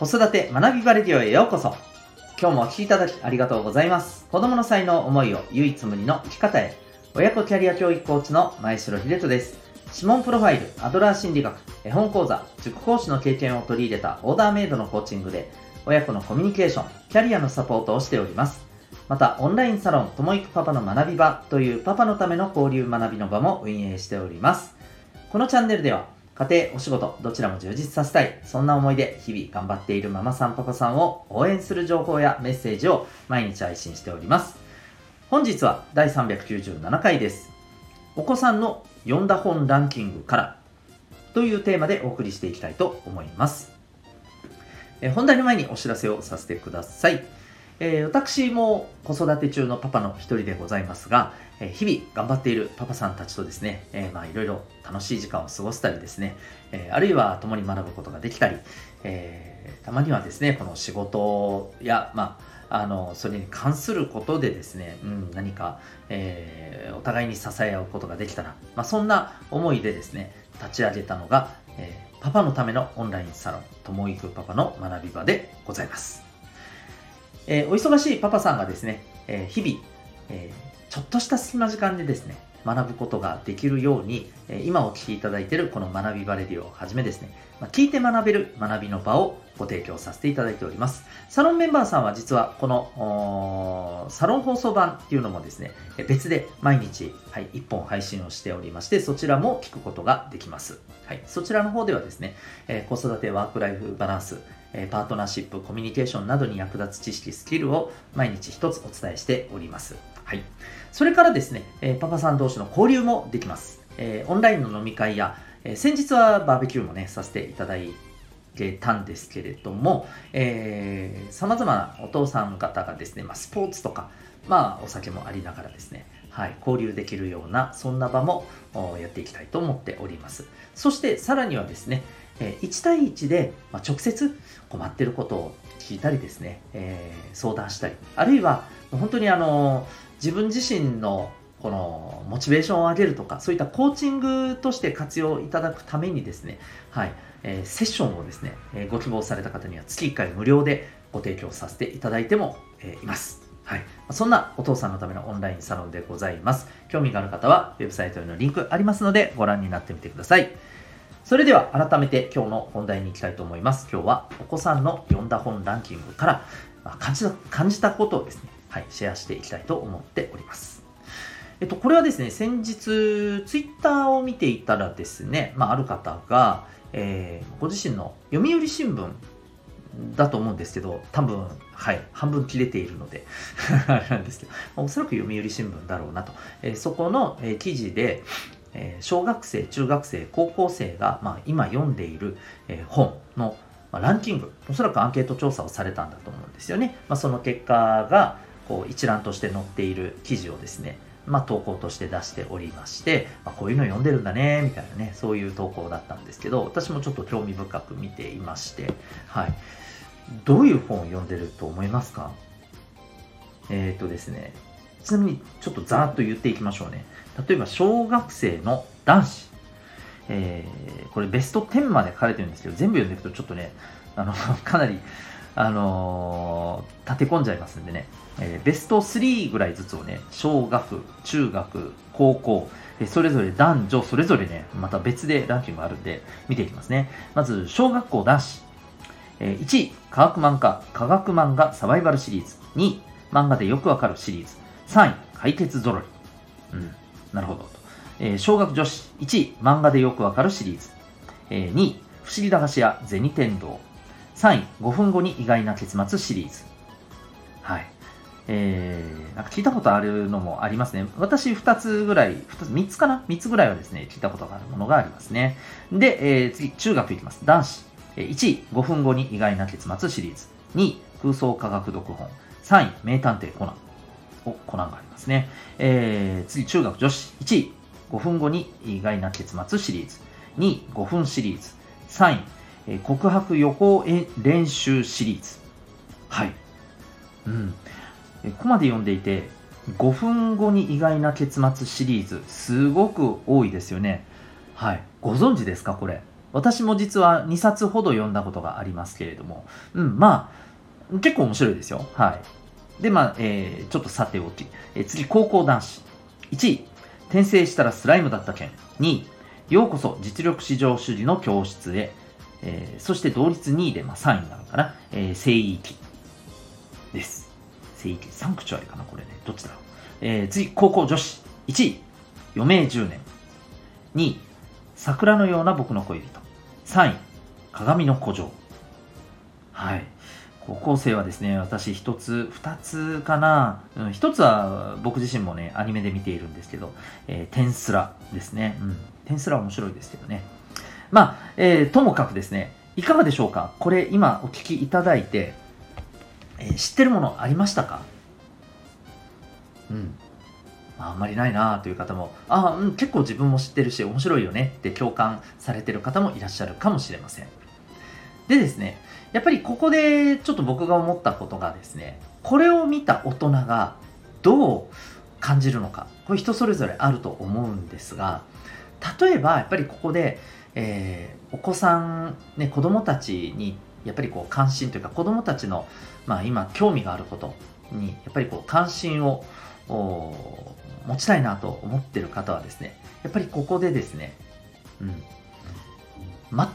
子育て学びバレディオへようこそ。今日もお聴きいただきありがとうございます。子供の才能思いを唯一無二の生き方へ。親子キャリア教育コーチの前城秀人です。指紋プロファイル、アドラー心理学、絵本講座、塾講師の経験を取り入れたオーダーメイドのコーチングで親子のコミュニケーション、キャリアのサポートをしております。また、オンラインサロン、ともいくパパの学び場というパパのための交流学びの場も運営しております。このチャンネルでは、家庭、お仕事、どちらも充実させたい。そんな思いで日々頑張っているママさん、パパさんを応援する情報やメッセージを毎日配信しております。本日は第397回です。お子さんの読んだ本ランキングからというテーマでお送りしていきたいと思います。え本題の前にお知らせをさせてください。えー、私も子育て中のパパの一人でございますが、えー、日々頑張っているパパさんたちとですね、えー、まあいろいろ楽しい時間を過ごせたりですね、えあるいは共に学ぶことができたり、えたまにはですね、この仕事や、まあ、あの、それに関することでですね、うん、何か、えお互いに支え合うことができたら、まあ、そんな思いでですね、立ち上げたのが、えパパのためのオンラインサロン、ともいくパパの学び場でございます。えー、お忙しいパパさんがですね、えー、日々、えー、ちょっとした隙間時間でですね、学ぶことができるように、え今お聞きいただいているこの学びバレディをはじめですね、ま聞いて学べる学びの場をご提供させていただいております。サロンメンバーさんは実はこのサロン放送版っていうのもですね、別で毎日、はい、1本配信をしておりまして、そちらも聞くことができます。はい、そちらの方ではですね、え子育てワークライフバランス、えパートナーシップ、コミュニケーションなどに役立つ知識、スキルを毎日一つお伝えしております。はい。それからですね、えパパさん同士の交流もできます。えオンラインの飲み会や、え先日はバーベキューもね、させていただいてたんですけれども、えー、様々なお父さん方がですね、まあ、スポーツとか、まあ、お酒もありながらですね、はい、交流できるような、そんな場もやっていきたいと思っております。そして、さらにはですね、え1対1で、ま直接困ってることを聞いたりですね、え、相談したり、あるいは本当にあの自分自身のこのモチベーションを上げるとか、そういったコーチングとして活用いただくためにですね、はい、え、セッションをですね、えご希望された方には月1回無料でご提供させていただいても、えいます。はい。そんなお父さんのためのオンラインサロンでございます。興味がある方は、ウェブサイトへのリンクありますので、ご覧になってみてください。それでは改めて今日の本題に行きたいと思います。今日はお子さんの読んだ本ランキングから感じた感じたことをですね、はい、シェアしていきたいと思っております。えっと、これはですね、先日、ツイッターを見ていたらですね、まあ、ある方が、えー、ご自身の読売新聞だと思うんですけど、多分、はい、半分切れているので あれなんですけど、おそらく読売新聞だろうなと。えー、そこの、えー、記事で、え、小学生、中学生、高校生が、ま、今読んでいる、え、本の、ま、ランキング、おそらくアンケート調査をされたんだと思うんですよね。まあ、その結果がこう一覧として載っている記事をですね、まあ、投稿として出しておりまして、まあ、こういうの読んでるんだね、みたいなね、そういう投稿だったんですけど、私もちょっと興味深く見ていまして、はい。どういう本を読んでると思いますか？えっ、ー、とですね、ちなみにちょっとざーっと言っていきましょうね。例えば小学生の男子。えー、これベスト10まで書かれてるんですけど、全部読んでいくとちょっとね、あの、かなり、あのー、立て込んじゃいますんでね、えー、ベスト3ぐらいずつをね、小学、中学、高校、えそれぞれ男女、それぞれね、また別でランキングがあるんで、見ていきますね。まず、小学校男子。え1位、科学漫画、科学漫画サバイバルシリーズ。2位、漫画でよくわかるシリーズ。3位、解決ぞろり。うん。なるほど。えー、小学女子1位、漫画でよくわかるシリーズ。えー、2位、不思議駄菓子屋銭天堂。3位、5分後に意外な結末シリーズ。はい。えー、なんか聞いたことあるのもありますね。私2つぐらい、2つ、3つかな ?3 つぐらいはですね、聞いたことがあるものがありますね。で、えー、次、中学いきます。男子。1位、5分後に意外な結末シリーズ。2位、空想科学読本。3位、名探偵コナン。お、コナンがありますね。えー、次、中学女子1位、5分後に意外な結末シリーズ。2位、5分シリーズ。3位、えー、告白予行練習シリーズ。はい。うん。ここまで読んでいて、5分後に意外な結末シリーズ、すごく多いですよね。はい。ご存知ですかこれ？私も実は2冊ほど読んだことがありますけれども、うん、まあ、結構面白いですよ。はい。で、まあ、えー、ちょっとさておき、えー、次、高校男子。1位、転生したらスライムだった件。2位、ようこそ実力至上主義の教室へ。えー、そして同率2位で、まあ、3位なのかな。えー、聖域です。聖域、サンクチュアリかな、これね。どっちだろう。えー、次、高校女子。1位、余命10年。2位、桜のような僕の恋人。3位、鏡の古城。はい。高校生はですね、私一つ、二つかな。一、うん、つは僕自身もね、アニメで見ているんですけど、えー、テンスラですね。うん。テンスラ面白いですけどね。まあ、えー、ともかくですね、いかがでしょうか？これ今お聞きいただいて、えー、知ってるものありましたか？うん。あんまりないなという方も、あ、うん、結構自分も知ってるし面白いよねって共感されてる方もいらっしゃるかもしれません。でですね、やっぱりここでちょっと僕が思ったことがですね、これを見た大人がどう感じるのか、これ人それぞれあると思うんですが、例えばやっぱりここで、えー、お子さん、ね、子供たちにやっぱりこう関心というか子供たちの、まあ、今興味があることにやっぱりこう関心を持ちたいなと思ってる方はですね、やっぱりここでですね、うん、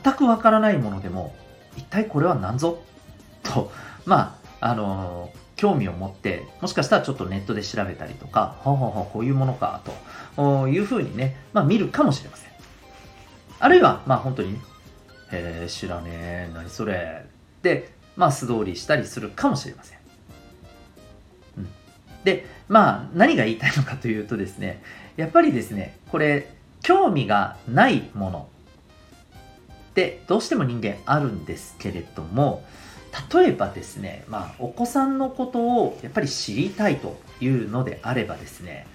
全くわからないものでも、一体これは何ぞ？と、まあ、あのー、興味を持って、もしかしたらちょっとネットで調べたりとか、ほうほうほう、こういうものか、というふうにね、まあ見るかもしれません。あるいは、まあ本当に、へえ、知らねえ、何それ、で、まあ素通りしたりするかもしれません。で、まあ、何が言いたいのかというとですね、やっぱりですね、これ、興味がないものってどうしても人間あるんですけれども、例えばですね、まあ、お子さんのことをやっぱり知りたいというのであればですね、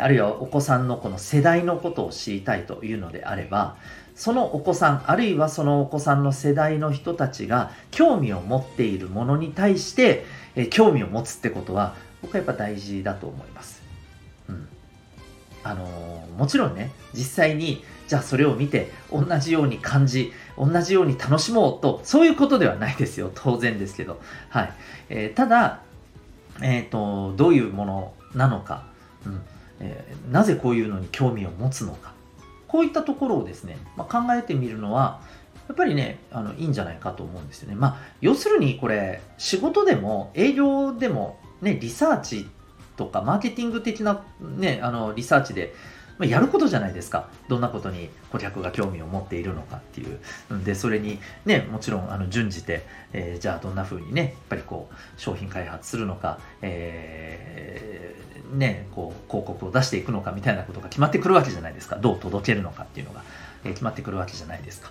あるいはお子さんのこの世代のことを知りたいというのであれば、そのお子さん、あるいはそのお子さんの世代の人たちが興味を持っているものに対して、興味を持つってことは、僕はやっぱ大事だと思います。うん。あの、もちろんね、実際に、じゃあそれを見て、同じように感じ、同じように楽しもうと、そういうことではないですよ。当然ですけど。はい。えー、ただ、えっ、ー、と、どういうものなのか、うんえー、なぜこういうのに興味を持つのか、こういったところをですね、まあ、考えてみるのは、やっぱりね、あの、いいんじゃないかと思うんですよね。まあ、要するにこれ、仕事でも営業でもね、リサーチとかマーケティング的な、ね、あのリサーチで、まあ、やることじゃないですか。どんなことに顧客が興味を持っているのかっていう。で、それにね、もちろんあの順次て、えー、じゃあどんな風にね、やっぱりこう、商品開発するのか、えー、ね、こう、広告を出していくのかみたいなことが決まってくるわけじゃないですか。どう届けるのかっていうのが、えー、決まってくるわけじゃないですか。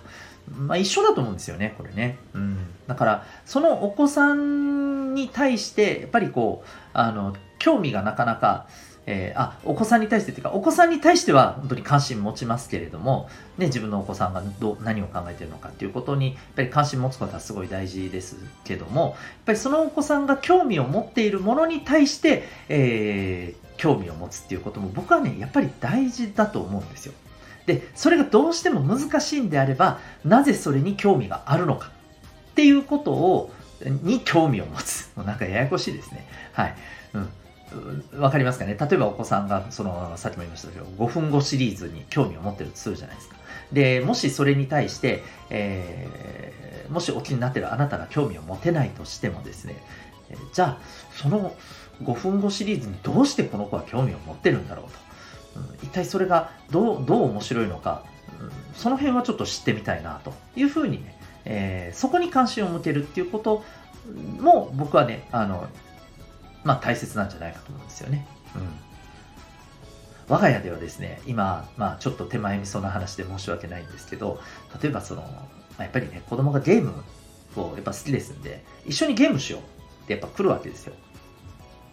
まあ一緒だと思うんですよね、これね。うん。だから、そのお子さんに対して、やっぱりこう、あの、興味がなかなか、えー、あ、お子さんに対してっていうか、お子さんに対しては本当に関心持ちますけれども、ね、自分のお子さんがど何を考えているのかっていうことに、やっぱり関心持つことはすごい大事ですけども、やっぱりそのお子さんが興味を持っているものに対して、えー、興味を持つっていうことも僕はね、やっぱり大事だと思うんですよ。で、それがどうしても難しいんであれば、なぜそれに興味があるのかっていうことを、に興味を持つ。もうなんかややこしいですね。はい。うん。わかりますかね？例えばお子さんが、その、さっきも言いましたけど、5分後シリーズに興味を持ってるとするじゃないですか。で、もしそれに対して、えー、もしお気になってるあなたが興味を持てないとしてもですね、じゃあ、その5分後シリーズにどうしてこの子は興味を持ってるんだろうと。うん一体それがどう、どう面白いのか、うんその辺はちょっと知ってみたいなというふうにね、えー、そこに関心を向けるっていうことも僕はね、あの、まあ大切なんじゃないかと思うんですよね。うん。我が家ではですね、今、まあちょっと手前味噌な話で申し訳ないんですけど、例えばその、まあやっぱりね、子供がゲームをやっぱ好きですんで、一緒にゲームしようってやっぱ来るわけですよ。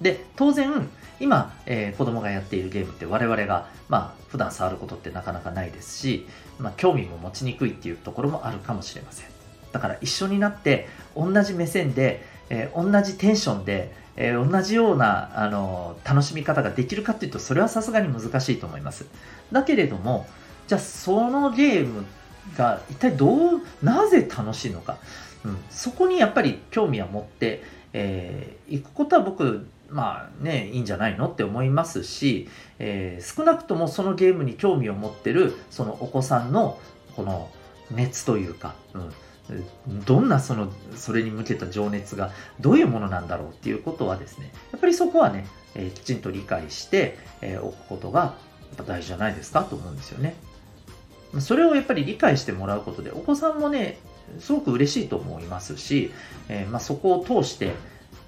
で、当然、今、えー、子供がやっているゲームって我々が、まあ、普段触ることってなかなかないですし、まあ、興味も持ちにくいっていうところもあるかもしれません。だから一緒になって、同じ目線で、えー、同じテンションで、えー、同じような、あの楽しみ方ができるかっていうと、それはさすがに難しいと思います。だけれども、じゃあそのゲームが一体どうなぜ楽しいのか、うん、そこにやっぱり興味は持って、えー、行くことは僕まあねいいんじゃないのって思いますし、えー、少なくともそのゲームに興味を持ってるそのお子さんのこの熱というか、うん、どんなそのそれに向けた情熱がどういうものなんだろうっていうことはですねやっぱりそこはね、えー、きちんと理解してお、えー、くことがやっぱ大事じゃないですかと思うんですよね。それをやっぱり理解してもらうことでお子さんもねすごく嬉しいと思いますし、えー、まあ、そこを通して、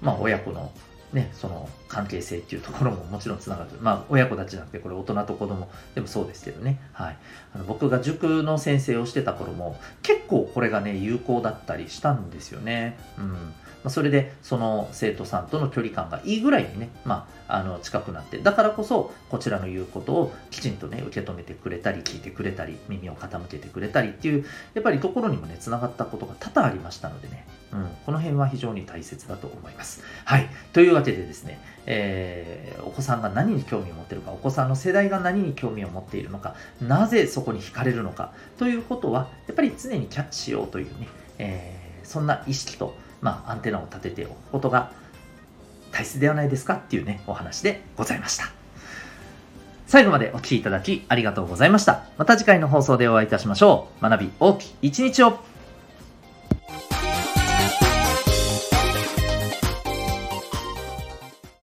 まあ、親子のね、その関係性っていうところももちろんつながる。まあ、親子たちじゃなくて、これ大人と子供でもそうですけどね。はい。あの僕が塾の先生をしてた頃も、結構これがね、有効だったりしたんですよね。うん。まあ、それでその生徒さんとの距離感がいいぐらいにね、まあ、あの近くなってだからこそこちらの言うことをきちんとね受け止めてくれたり聞いてくれたり耳を傾けてくれたりっていうやっぱりところにもねつながったことが多々ありましたのでね、うん、この辺は非常に大切だと思います。はい。というわけでですね、えー、お子さんが何に興味を持ってるか、お子さんの世代が何に興味を持っているのか、なぜそこに惹かれるのかということは、やっぱり常にキャッチしようというね、えー、そんな意識と、まあ、アンテナを立てておくことが大切ではないですかっていうね、お話でございました。最後までお聴きいただきありがとうございました。また次回の放送でお会いいたしましょう。学び大きい一日を